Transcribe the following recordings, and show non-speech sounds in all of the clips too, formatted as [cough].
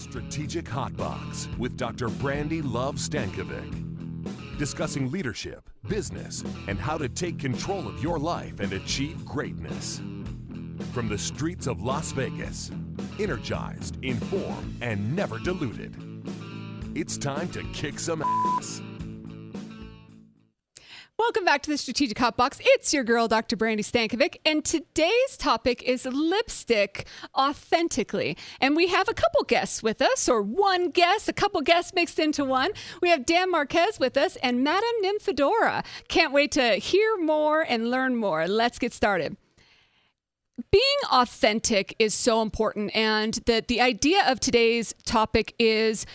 Strategic Hot Box with Dr. Brandi Love Stankovic. Discussing leadership, business, and how to take control of your life and achieve greatness. From the streets of Las Vegas, energized, informed, and never diluted. It's time to kick some ass. Welcome back to the Strategic Hot Box. It's your girl, Dr. Brandi Stankovic, and today's topic is lipstick authentically. And we have a couple guests with us, or one guest, a couple guests mixed into one. We have Dan Marquez with us and Madame Nymphadora. Can't wait to hear more and learn more. Let's get started being authentic is so important and that the idea of today's topic is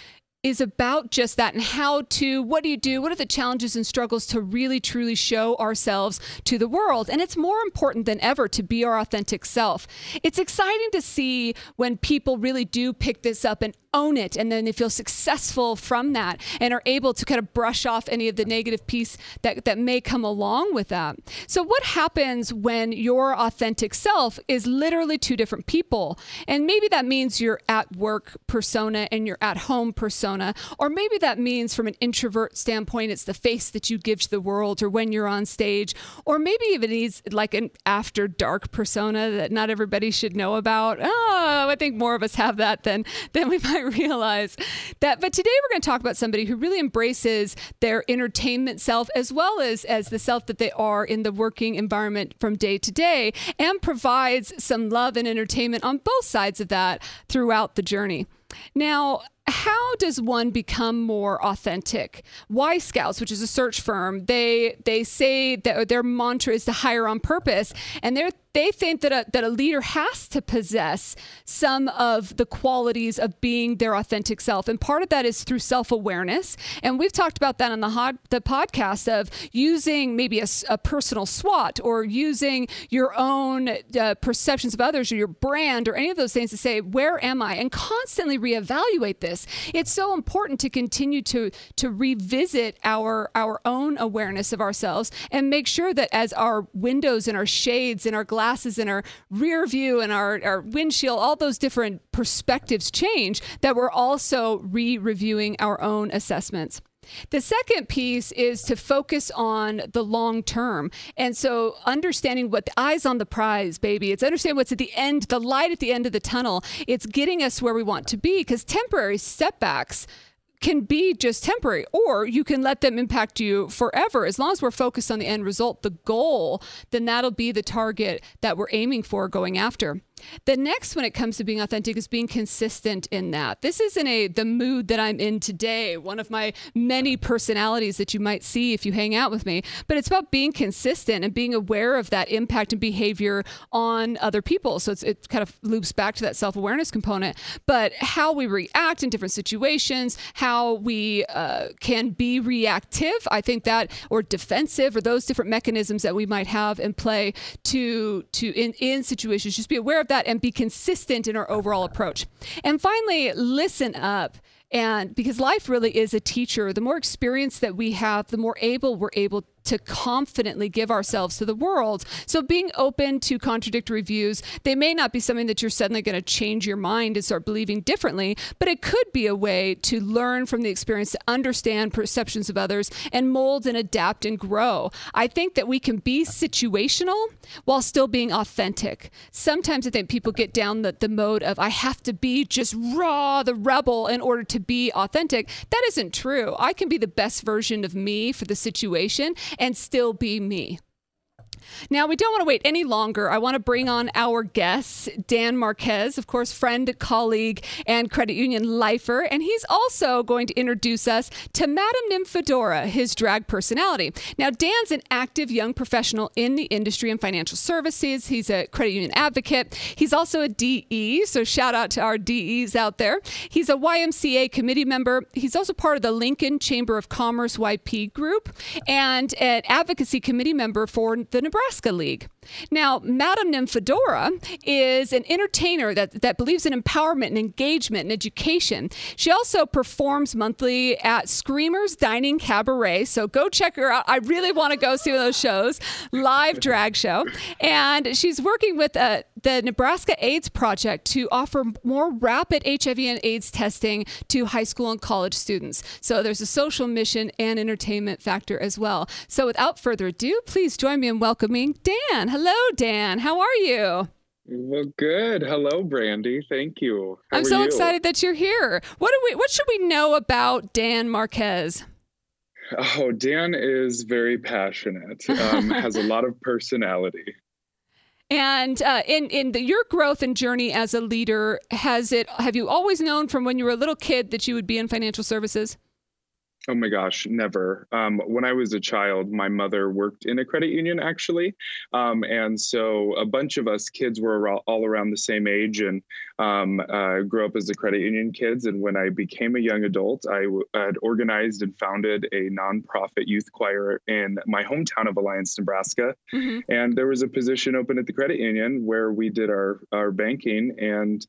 is about just that and how to what do you do? What are the challenges and struggles to really truly show ourselves to the world? And it's more important than ever to be our authentic self. It's exciting to see when people really do pick this up and own it and then they feel successful from that and are able to kind of brush off any of the negative piece that, that may come along with that. So, what happens when your authentic self is literally two different people? And maybe that means you're at work persona and you're at home persona, or maybe that means from an introvert standpoint, it's the face that you give to the world or when you're on stage, or maybe even he's like an after dark persona that not everybody should know about. Oh, I think more of us have that than, than we might [laughs] realize that. But today we're going to talk about somebody who really embraces their entertainment self as well as as the self that they are in the working environment from day to day, and provides some love and entertainment on both sides of that throughout the journey. Now, how does one become more authentic? Y Scouts, which is a search firm, they they say that their mantra is to hire on purpose, and they're they think that a, that a leader has to possess some of the qualities of being their authentic self. And part of that is through self awareness. And we've talked about that on the, the podcast of using maybe a, a personal SWOT or using your own uh, perceptions of others or your brand or any of those things to say, where am I? And constantly reevaluate this. It's so important to continue to, to revisit our, our own awareness of ourselves and make sure that as our windows and our shades and our glasses glasses and our rear view and our, our windshield, all those different perspectives change, that we're also re reviewing our own assessments. The second piece is to focus on the long term. And so understanding what the eyes on the prize, baby. It's understanding what's at the end, the light at the end of the tunnel. It's getting us where we want to be because temporary setbacks can be just temporary, or you can let them impact you forever. As long as we're focused on the end result, the goal, then that'll be the target that we're aiming for going after. The next, when it comes to being authentic, is being consistent in that. This isn't a the mood that I'm in today, one of my many personalities that you might see if you hang out with me. But it's about being consistent and being aware of that impact and behavior on other people. So it kind of loops back to that self awareness component. But how we react in different situations, how we uh, can be reactive, I think that, or defensive, or those different mechanisms that we might have in play to to in in situations. Just be aware of that that and be consistent in our overall approach. And finally, listen up. And because life really is a teacher, the more experience that we have, the more able we're able to confidently give ourselves to the world. So being open to contradictory views, they may not be something that you're suddenly going to change your mind and start believing differently, but it could be a way to learn from the experience, to understand perceptions of others, and mold and adapt and grow. I think that we can be situational while still being authentic. Sometimes I think people get down the, the mode of, I have to be just raw, the rebel, in order to be authentic. That isn't true. I can be the best version of me for the situation and still be me. Now, we don't want to wait any longer. I want to bring on our guest, Dan Marquez, of course, friend, colleague, and credit union lifer. And he's also going to introduce us to Madame Nymphadora, his drag personality. Now, Dan's an active young professional in the industry and financial services. He's a credit union advocate. He's also a DE, so shout out to our DEs out there. He's a YMCA committee member. He's also part of the Lincoln Chamber of Commerce YP group and an advocacy committee member for the Nebraska League. Now, Madame Nymphadora is an entertainer that, that believes in empowerment and engagement and education. She also performs monthly at Screamers Dining Cabaret. So go check her out. I really want to go see one of those shows, live drag show. And she's working with uh, the Nebraska AIDS Project to offer more rapid HIV and AIDS testing to high school and college students. So there's a social mission and entertainment factor as well. So without further ado, please join me in welcoming Dan. Hello, Dan. How are you? Well, good. Hello, Brandi. Thank you. How I'm so you? excited that you're here. What do we? What should we know about Dan Marquez? Oh, Dan is very passionate. Um, [laughs] has a lot of personality. And uh, in in the, your growth and journey as a leader, has it? Have you always known from when you were a little kid that you would be in financial services? Oh my gosh, never. Um, when I was a child, my mother worked in a credit union actually. Um, and so a bunch of us kids were all around the same age and um, uh, grew up as the credit union kids. And when I became a young adult, I w- had organized and founded a nonprofit youth choir in my hometown of Alliance, Nebraska. Mm-hmm. And there was a position open at the credit union where we did our, our banking. And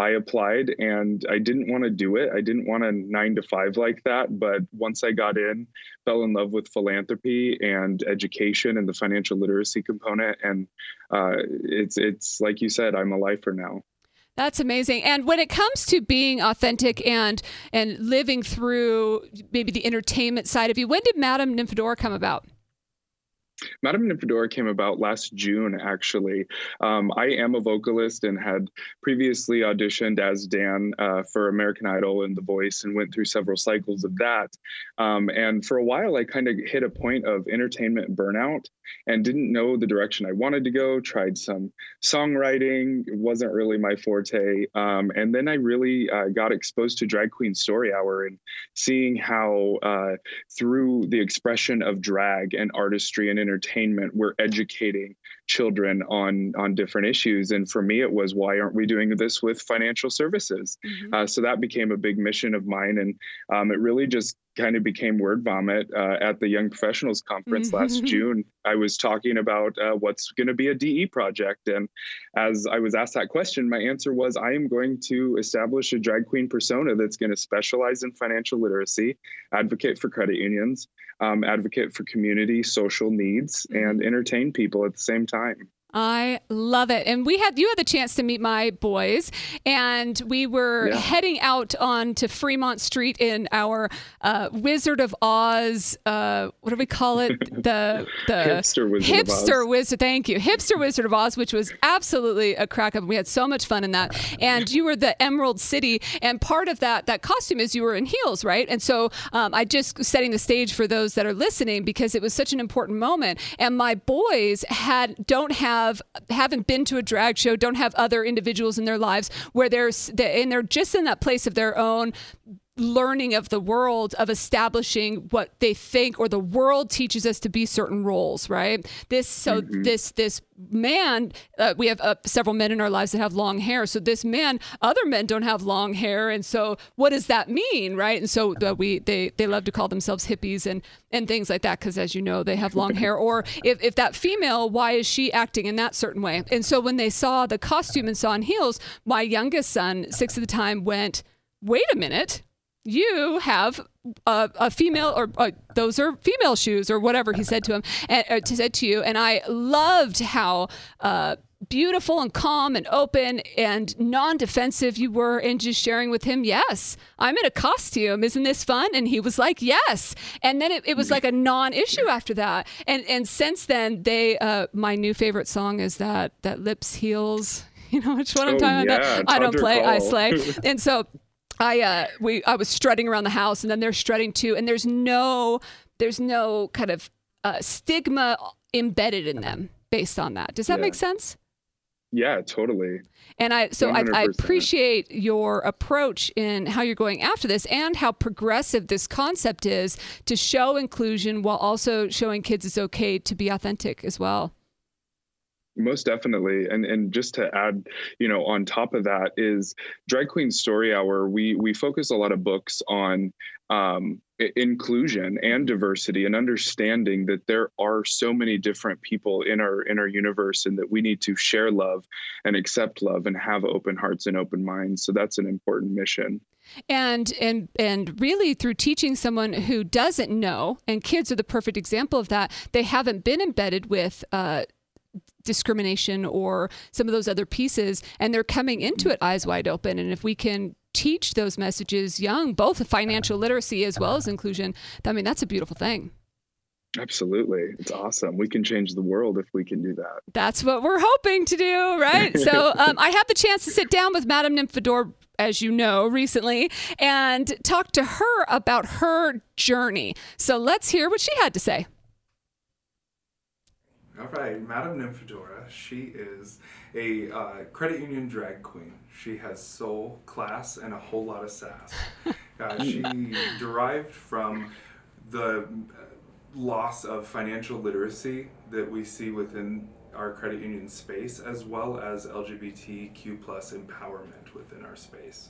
I applied and I didn't want to do it. I didn't want a nine to five like that. But once I got in, fell in love with philanthropy and education and the financial literacy component. And uh, it's it's like you said, I'm a lifer now. That's amazing. And when it comes to being authentic and and living through maybe the entertainment side of you, when did Madame Nymphadora come about? Madame Nymphadora came about last June, actually. Um, I am a vocalist and had previously auditioned as Dan uh, for American Idol and The Voice and went through several cycles of that. Um, and for a while, I kind of hit a point of entertainment burnout and didn't know the direction I wanted to go. Tried some songwriting, it wasn't really my forte. Um, and then I really uh, got exposed to Drag Queen Story Hour and seeing how uh, through the expression of drag and artistry and entertainment, we're educating children on on different issues. And for me, it was why aren't we doing this with financial services? Mm-hmm. Uh, so that became a big mission of mine, and um, it really just kind of became word vomit uh, at the Young Professionals Conference mm-hmm. last [laughs] June. I was talking about uh, what's going to be a DE project. And as I was asked that question, my answer was I am going to establish a drag queen persona that's going to specialize in financial literacy, advocate for credit unions, um, advocate for community social needs, mm-hmm. and entertain people at the same time time. I love it. And we had you had the chance to meet my boys, and we were yeah. heading out onto Fremont Street in our uh, Wizard of Oz. Uh, what do we call it? [laughs] The the hipster Wizard hipster Wizard. Thank you, hipster Wizard of Oz, which was absolutely a crack up. We had so much fun in that. And you were the Emerald City, and part of that that costume is you were in heels, right? And so um, I just setting the stage for those that are listening because it was such an important moment. And my boys had don't have have haven't been to a drag show, don't have other individuals in their lives where there's and they're just in that place of their own learning of the world of establishing what they think or the world teaches us to be certain roles right? This so mm-hmm. this this man uh, we have uh, several men in our lives that have long hair. So this man other men don't have long hair. And so what does that mean right? And so uh, we they they love to call themselves hippies and and things like that because as you know they have long hair. Or if, if that female why is she acting in that certain way? And so when they saw the costume and saw in heels my youngest son six at the time went wait a minute you have a, a female or uh, those are female shoes or whatever he said to him and uh, said to you. And i loved how uh, beautiful and calm and open and non-defensive you were and just sharing with him. Yes i'm in a costume isn't this fun? And he was like yes. And then it, it was like a non-issue after that. And and since then they uh, my new favorite song is that that lips heels. [laughs] You know which one i'm oh, talking yeah, about i don't play i slay. [laughs] And so I uh we I was strutting around the house and then they're strutting too and there's no there's no kind of uh, stigma embedded in them based on that. Does that yeah. make sense? Yeah, totally. And I so I, I, appreciate your approach in how you're going after this and how progressive this concept is to show inclusion while also showing kids it's okay to be authentic as well. Most definitely. And and just to add, you know, on top of that is Drag Queen Story Hour, we we focus a lot of books on um, inclusion and diversity and understanding that there are so many different people in our in our universe and that we need to share love and accept love and have open hearts and open minds. So that's an important mission. And and and really through teaching someone who doesn't know and kids are the perfect example of that they haven't been embedded with uh, discrimination or some of those other pieces and they're coming into it eyes wide open and if we can teach those messages young both financial literacy as well as inclusion i mean that's a beautiful thing Absolutely. It's awesome. We can change the world if we can do that. That's what we're hoping to do, right? so [laughs] um, I had the chance to sit down with Madame Nymphadora, as you know, recently and talk to her about her journey. So let's hear what she had to say. All right, Madame Nymphadora, she is a uh, credit union drag queen. She has soul, class, and a whole lot of sass. [laughs] Uh, she derived from the loss of financial literacy that we see within our credit union space, as well as LGBTQ plus empowerment within our space.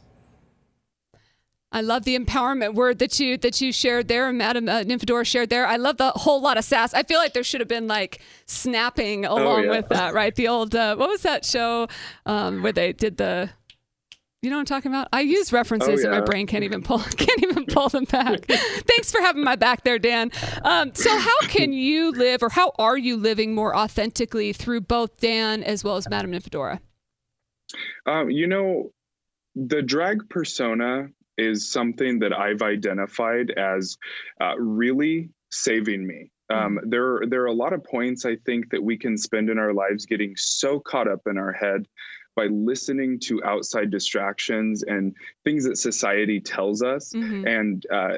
I love the empowerment word that you that you shared there, and Madam uh, Nymphadora shared there. I love the whole lot of sass. I feel like there should have been like snapping oh, along oh, yeah. with that, right? The old uh, what was that show um, where they did the you know what I'm talking about? I use references oh, yeah. and my brain can't even pull [laughs] can't even pull them back. [laughs] Thanks for having my back there, Dan. Um, so how can you live or how are you living more authentically through both Dan as well as Madam Nymphadora? Um, you know, the drag persona is something that I've identified as uh, really saving me. Um, mm-hmm. there, there are a lot of points I think that we can spend in our lives getting so caught up in our head by listening to outside distractions and things that society tells us. Mm-hmm. And uh,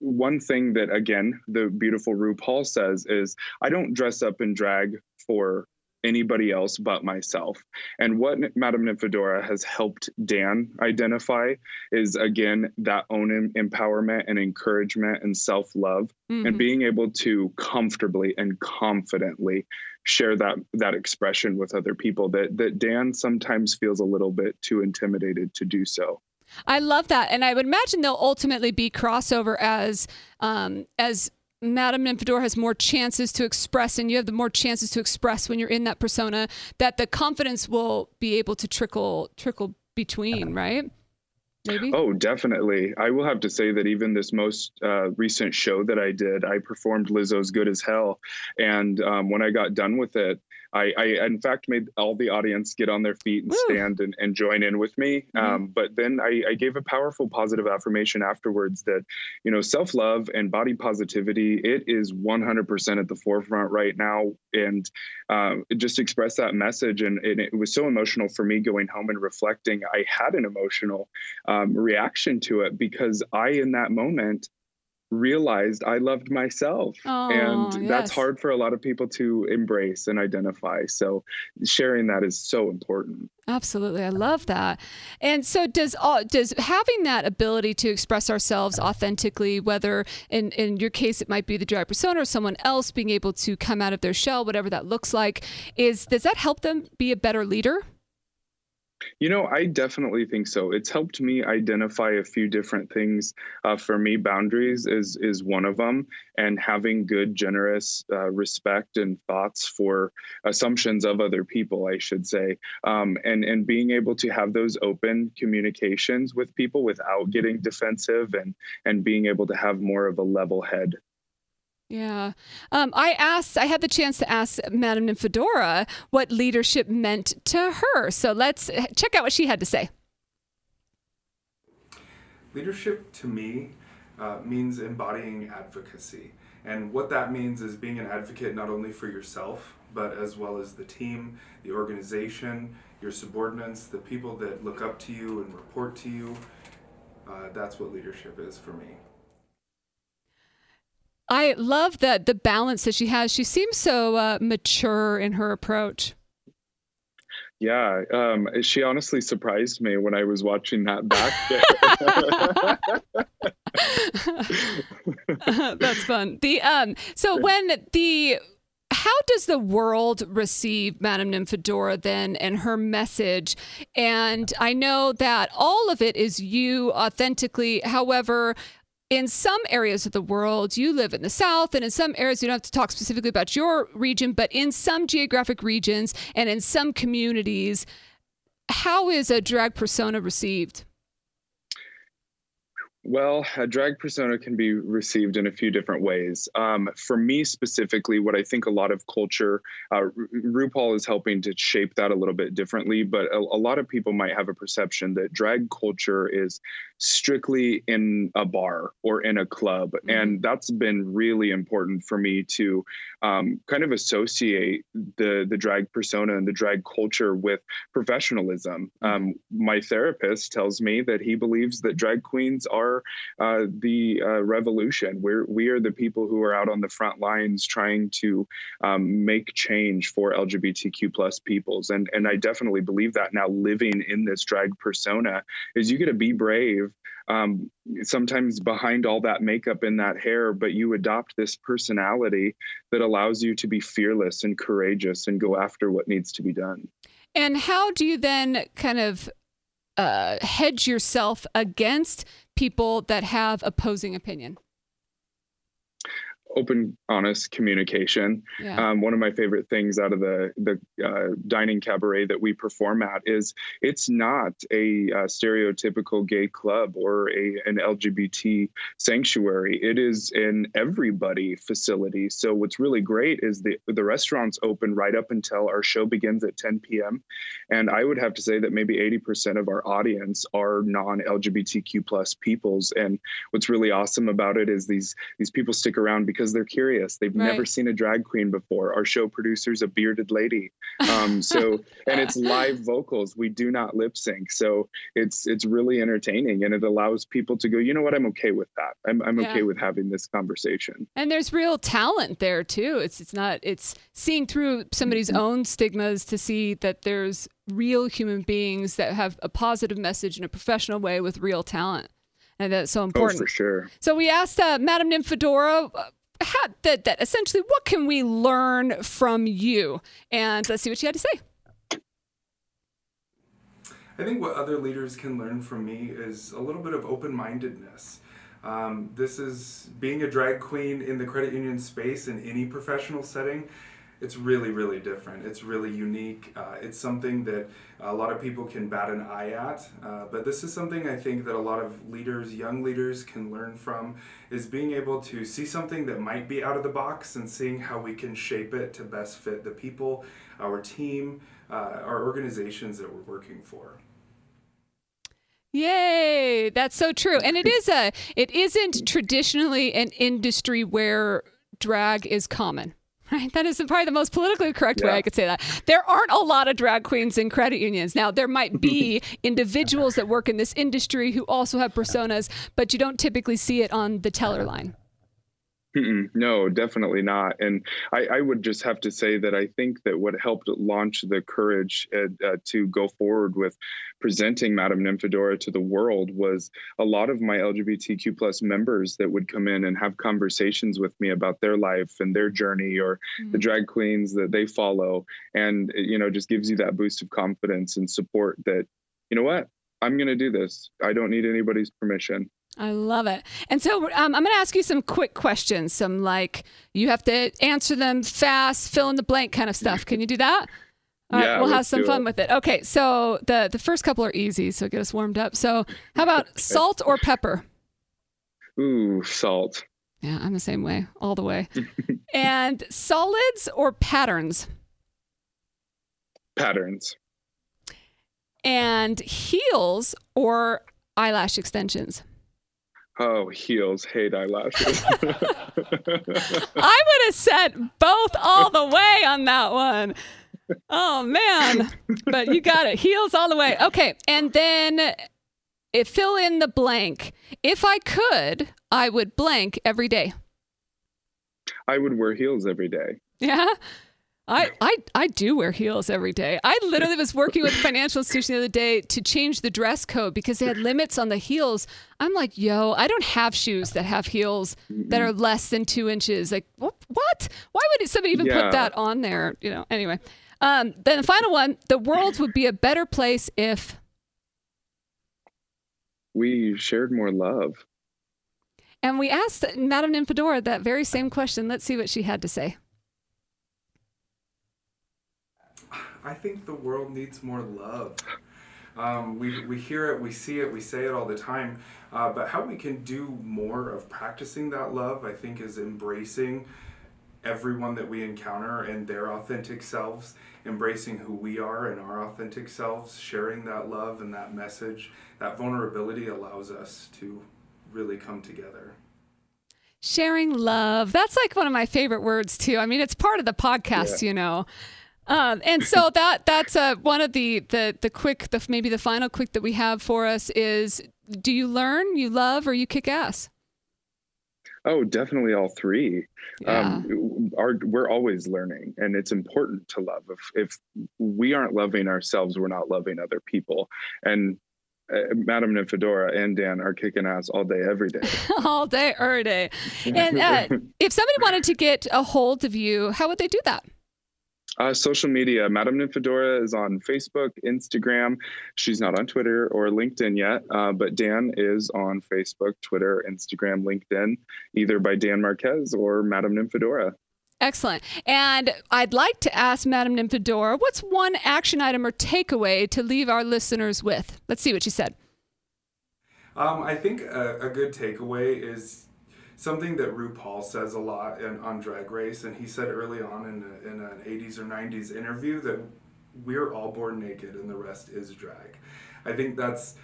one thing that, again, the beautiful RuPaul says is, I don't dress up and drag for anybody else but myself. And what Madame Nymphadora has helped Dan identify is again that own empowerment and encouragement and self love, mm-hmm. and being able to comfortably and confidently share that that expression with other people. That that Dan sometimes feels a little bit too intimidated to do so. I love that, and I would imagine there'll ultimately be crossover as um, as Madam Nymphadora has more chances to express, and you have the more chances to express when you're in that persona. That the confidence will be able to trickle trickle between, right? Maybe. Oh, definitely. I will have to say that even this most uh, recent show that I did, I performed Lizzo's "Good as Hell," and um, when I got done with it, I, I, in fact made all the audience get on their feet and Woo. stand and, and, join in with me. Mm-hmm. Um, but then I, I, gave a powerful positive affirmation afterwards that, you know, self love and body positivity, it is 100% at the forefront right now. And um, just express that message. And, and, it was so emotional for me going home and reflecting. I had an emotional um, reaction to it because I, in that moment, realized I loved myself. Oh, and yes. that's hard for a lot of people to embrace and identify. So sharing that is so important. Absolutely. I love that. And so does all does having that ability to express ourselves authentically, whether in, in your case it might be the dry persona or someone else being able to come out of their shell, whatever that looks like, is does that help them be a better leader? You know, I definitely think so. It's helped me identify a few different things. Uh, for me, boundaries is is one of them, and having good, generous uh, respect and thoughts for assumptions of other people, I should say, um, and and being able to have those open communications with people without getting defensive, and and being able to have more of a level head yeah. Um, I asked, I had the chance to ask Madame Nymphadora what leadership meant to her. So let's check out what she had to say. Leadership to me uh, means embodying advocacy. And what that means is being an advocate not only for yourself, but as well as the team, the organization, your subordinates, the people that look up to you and report to you. Uh, that's what leadership is for me. I love that the balance that she has. She seems so uh, mature in her approach. Yeah, um, she honestly surprised me when I was watching that back. [laughs] [laughs] That's fun. The um, so when the how does the world receive Madame Nymphadora then and her message? And I know that all of it is you authentically. However, in some areas of the world, you live in the South, and in some areas, you don't have to talk specifically about your region, but in some geographic regions and in some communities, how is a drag persona received? Well, a drag persona can be received in a few different ways. Um, for me specifically, what I think a lot of culture, uh, RuPaul is helping to shape that a little bit differently, but a, a, lot of people might have a perception that drag culture is strictly in a bar or in a club. Mm-hmm. And that's been really important for me to um, kind of associate the, the drag persona and the drag culture with professionalism. Mm-hmm. Um, my therapist tells me that he believes that drag queens are are uh, the uh, revolution. We're we are the people who are out on the front lines trying to um, make change for LGBTQ plus peoples, and and I definitely believe that now. Living in this drag persona is you get to be brave. Um, sometimes behind all that makeup and that hair, but you adopt this personality that allows you to be fearless and courageous and go after what needs to be done. And how do you then kind of uh, hedge yourself against people that have opposing opinion? Open, honest communication. Yeah. Um, one of my favorite things out of the the uh, dining cabaret that we perform at is it's not a uh, stereotypical gay club or a an LGBT sanctuary. It is an everybody facility. So what's really great is the the restaurants open right up until our show begins at 10 p.m. And I would have to say that maybe 80% of our audience are non-LGBTQ plus peoples. And what's really awesome about it is these these people stick around because because they're curious. They've right. never seen a drag queen before. Our show producer's a bearded lady. Um, so [laughs] and it's live vocals. We do not lip sync. So it's it's really entertaining and it allows people to go, you know what, I'm okay with that. I'm I'm yeah. okay with having this conversation. And there's real talent there too. It's it's not it's seeing through somebody's mm-hmm. own stigmas to see that there's real human beings that have a positive message in a professional way with real talent and that's so important. Oh, for sure. So we asked uh, Madam Nymphadora that, that essentially, what can we learn from you? And let's see what you had to say. I think what other leaders can learn from me is a little bit of open mindedness. Um, this is being a drag queen in the credit union space in any professional setting it's really, really different. It's really unique. Uh, it's something that a lot of people can bat an eye at, uh, but this is something I think that a lot of leaders, young leaders, can learn from, is being able to see something that might be out of the box and seeing how we can shape it to best fit the people, our team, uh, our organizations that we're working for. Yay! That's so true. And it is a it isn't traditionally an industry where drag is common. Right? That is probably the most politically correct yeah. way I could say that. There aren't a lot of drag queens in credit unions. Now, there might be [laughs] individuals that work in this industry who also have personas, but you don't typically see it on the teller line. Mm-mm, no, definitely not. And I, I, would just have to say that I think that what helped launch the courage uh, uh, to go forward with presenting Madam Nymphadora to the world was a lot of my LGBTQ plus members that would come in and have conversations with me about their life and their journey or mm-hmm. the drag queens that they follow. And, you know, just gives you that boost of confidence and support that, you know what, I'm going to do this. I don't need anybody's permission. I love it. And so um, I'm going to ask you some quick questions, some like you have to answer them fast, fill in the blank kind of stuff. Can you do that? All yeah, right, we'll have some fun it. with it. Okay, so the the first couple are easy, so get us warmed up. So, how about [laughs] salt or pepper? Ooh, salt. Yeah, I'm the same way, all the way. [laughs] and solids or patterns? Patterns. And heels or eyelash extensions? Oh, heels, hate eyelashes. [laughs] [laughs] I would have said both all the way on that one. Oh man, but you got it. Heels all the way. Okay, and then it, fill in the blank. If I could, I would blank every day. I would wear heels every day. Yeah. I, I, I do wear heels every day. I literally was working with a financial institution the other day to change the dress code because they had limits on the heels. I'm like, yo, I don't have shoes that have heels that are less than two inches. Like, what? Why would somebody even yeah. put that on there? You know, anyway. Um, then the final one the world would be a better place if we shared more love. And we asked Madame Nymphadora that very same question. Let's see what she had to say. I think the world needs more love. Um, we, we hear it, we see it, we say it all the time. Uh, but how we can do more of practicing that love, I think, is embracing everyone that we encounter and their authentic selves, embracing who we are and our authentic selves, sharing that love and that message. That vulnerability allows us to really come together. Sharing love. That's like one of my favorite words too. I mean, it's part of the podcast, yeah. you know. Um, and so [laughs] that that's uh, one of the the the quick the maybe the final quick that we have for us is do you learn you love or you kick ass oh definitely all three yeah. um, our, we're always learning and it's important to love if if we aren't loving ourselves we're not loving other people and uh, Madam Nymphadora and Dan are kicking ass all day, every day. [laughs] all day, every day. And uh, [laughs] if somebody wanted to get a hold of you, how would they do that? Uh, social media. Madam Nymphadora is on Facebook, Instagram. She's not on Twitter or LinkedIn yet, uh, but Dan is on Facebook, Twitter, Instagram, LinkedIn, either by Dan Marquez or Madam Nymphadora. Excellent. And I'd like to ask Madam Nymphadora, what's one action item or takeaway to leave our listeners with? Let's see what she said. Um, I think a, a good takeaway is something that RuPaul says a lot in, on Drag Race, and he said early on in, a, in an 80s or 90s interview that we're all born naked and the rest is drag. I think that's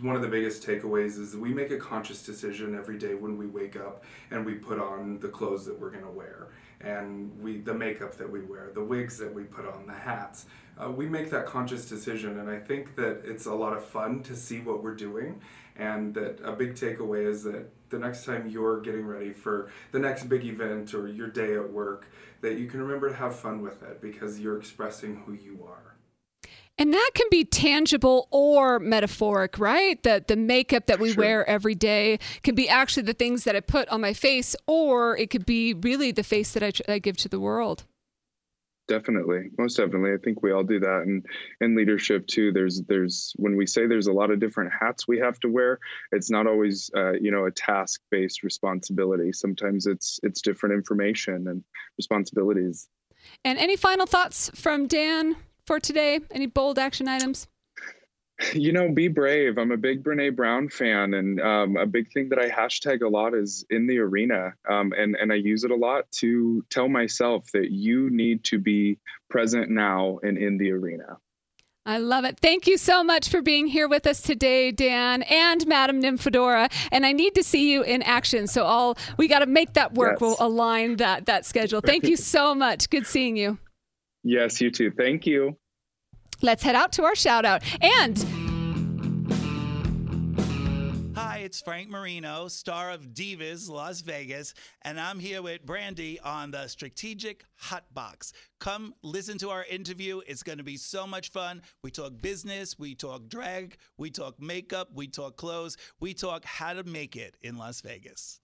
one of the biggest takeaways is we make a conscious decision every day when we wake up and we put on the clothes that we're going to wear and we the makeup that we wear the wigs that we put on the hats uh, we make that conscious decision and i think that it's a lot of fun to see what we're doing and that a big takeaway is that the next time you're getting ready for the next big event or your day at work, that you can remember to have fun with it because you're expressing who you are. And that can be tangible or metaphoric, right? The the makeup that we sure. wear every day can be actually the things that I put on my face, or it could be really the face that I, I give to the world definitely most definitely. I think we all do that and in leadership too. There's there's when we say there's a lot of different hats we have to wear it's not always uh, you know a task based responsibility. Sometimes it's it's different information and responsibilities. And any final thoughts from dan for today? Any bold action items [laughs] you know, be brave. I'm a big Brene Brown fan, and um, a big thing that I hashtag a lot is in the arena, um, and and I use it a lot to tell myself that you need to be present now and in the arena. I love it. Thank you so much for being here with us today, Dan and Madam Nymphadora. And I need to see you in action. So all we got to make that work. Yes. We'll align that that schedule. Thank you so much. Good seeing you. Yes, you too. Thank you let's head out to our shout out. And Hi, it's Frank Marino, star of Divas Las Vegas, and I'm here with Brandi on the Strategic Hot Box. Come listen to our interview. It's going to be so much fun. We talk business, we talk drag, we talk makeup, we talk clothes, we talk how to make it in Las Vegas.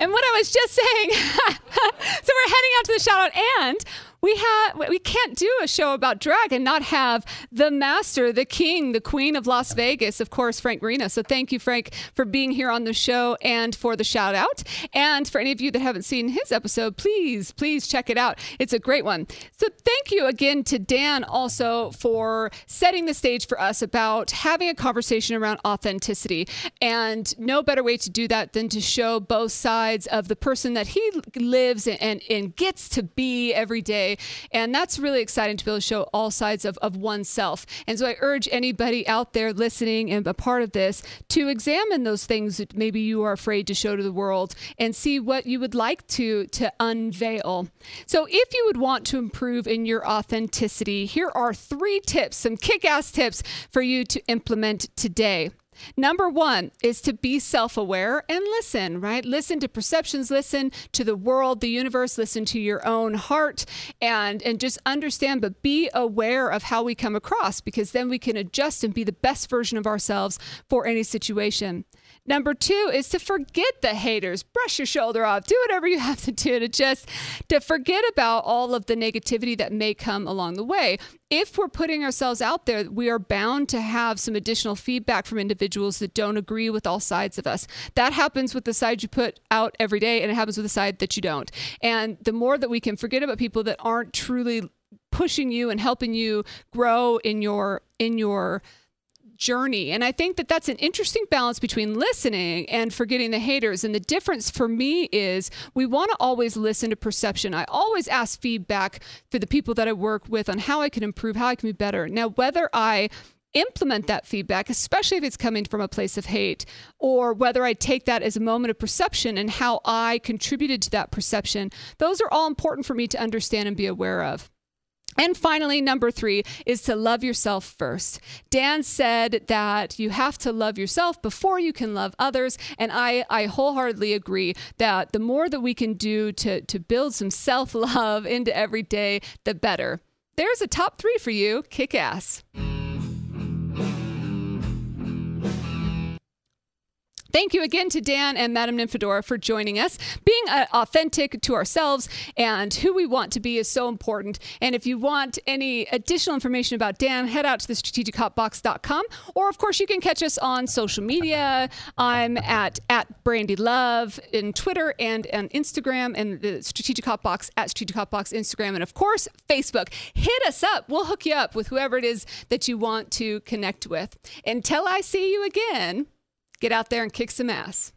And what I was just saying, [laughs] so we're heading out to the shout out and we have we can't do a show about drag and not have the master, the king, the queen of Las Vegas, of course, Frank Marino. So thank you, Frank, for being here on the show and for the shout out. And for any of you that haven't seen his episode, please, please check it out. It's a great one. So thank you again to Dan also for setting the stage for us about having a conversation around authenticity. And no better way to do that than to show both sides of the person that he lives and, and gets to be every day and that's really exciting to be able to show all sides of, of oneself. And so I urge anybody out there listening and a part of this to examine those things that maybe you are afraid to show to the world and see what you would like to, to unveil. So if you would want to improve in your authenticity, here are three tips, some kick ass tips for you to implement today. Number one is to be self aware and listen, right? Listen to perceptions, listen to the world, the universe, listen to your own heart, and, and just understand, but be aware of how we come across because then we can adjust and be the best version of ourselves for any situation. Number two is to forget the haters. Brush your shoulder off. Do whatever you have to do to just to forget about all of the negativity that may come along the way. If we're putting ourselves out there, we are bound to have some additional feedback from individuals that don't agree with all sides of us. That happens with the side you put out every day, and it happens with the side that you don't. And the more that we can forget about people that aren't truly pushing you and helping you grow in your in your journey. And I think that that's an interesting balance between listening and forgetting the haters. And the difference for me is we want to always listen to perception. I always ask feedback for the people that I work with on how I can improve, how I can be better. Now, whether I implement that feedback, especially if it's coming from a place of hate, or whether I take that as a moment of perception and how I contributed to that perception, those are all important for me to understand and be aware of. And finally, number three is to love yourself first. Dan said that you have to love yourself before you can love others. And I, I wholeheartedly agree that the more that we can do to, to build some self love [laughs] into every day, the better. There's a top three for you kick ass. Thank you again to Dan and Madam Nymphadora for joining us. Being uh, authentic to ourselves and who we want to be is so important. And if you want any additional information about Dan, head out to the strategichotbox.com. Or, of course, you can catch us on social media. I'm at, at Brandi Love in Twitter and on Instagram, and the Strategic Hotbox at Strategic Hotbox Instagram, and, of course, Facebook. Hit us up. We'll hook you up with whoever it is that you want to connect with. Until I see you again, get out there and kick some ass.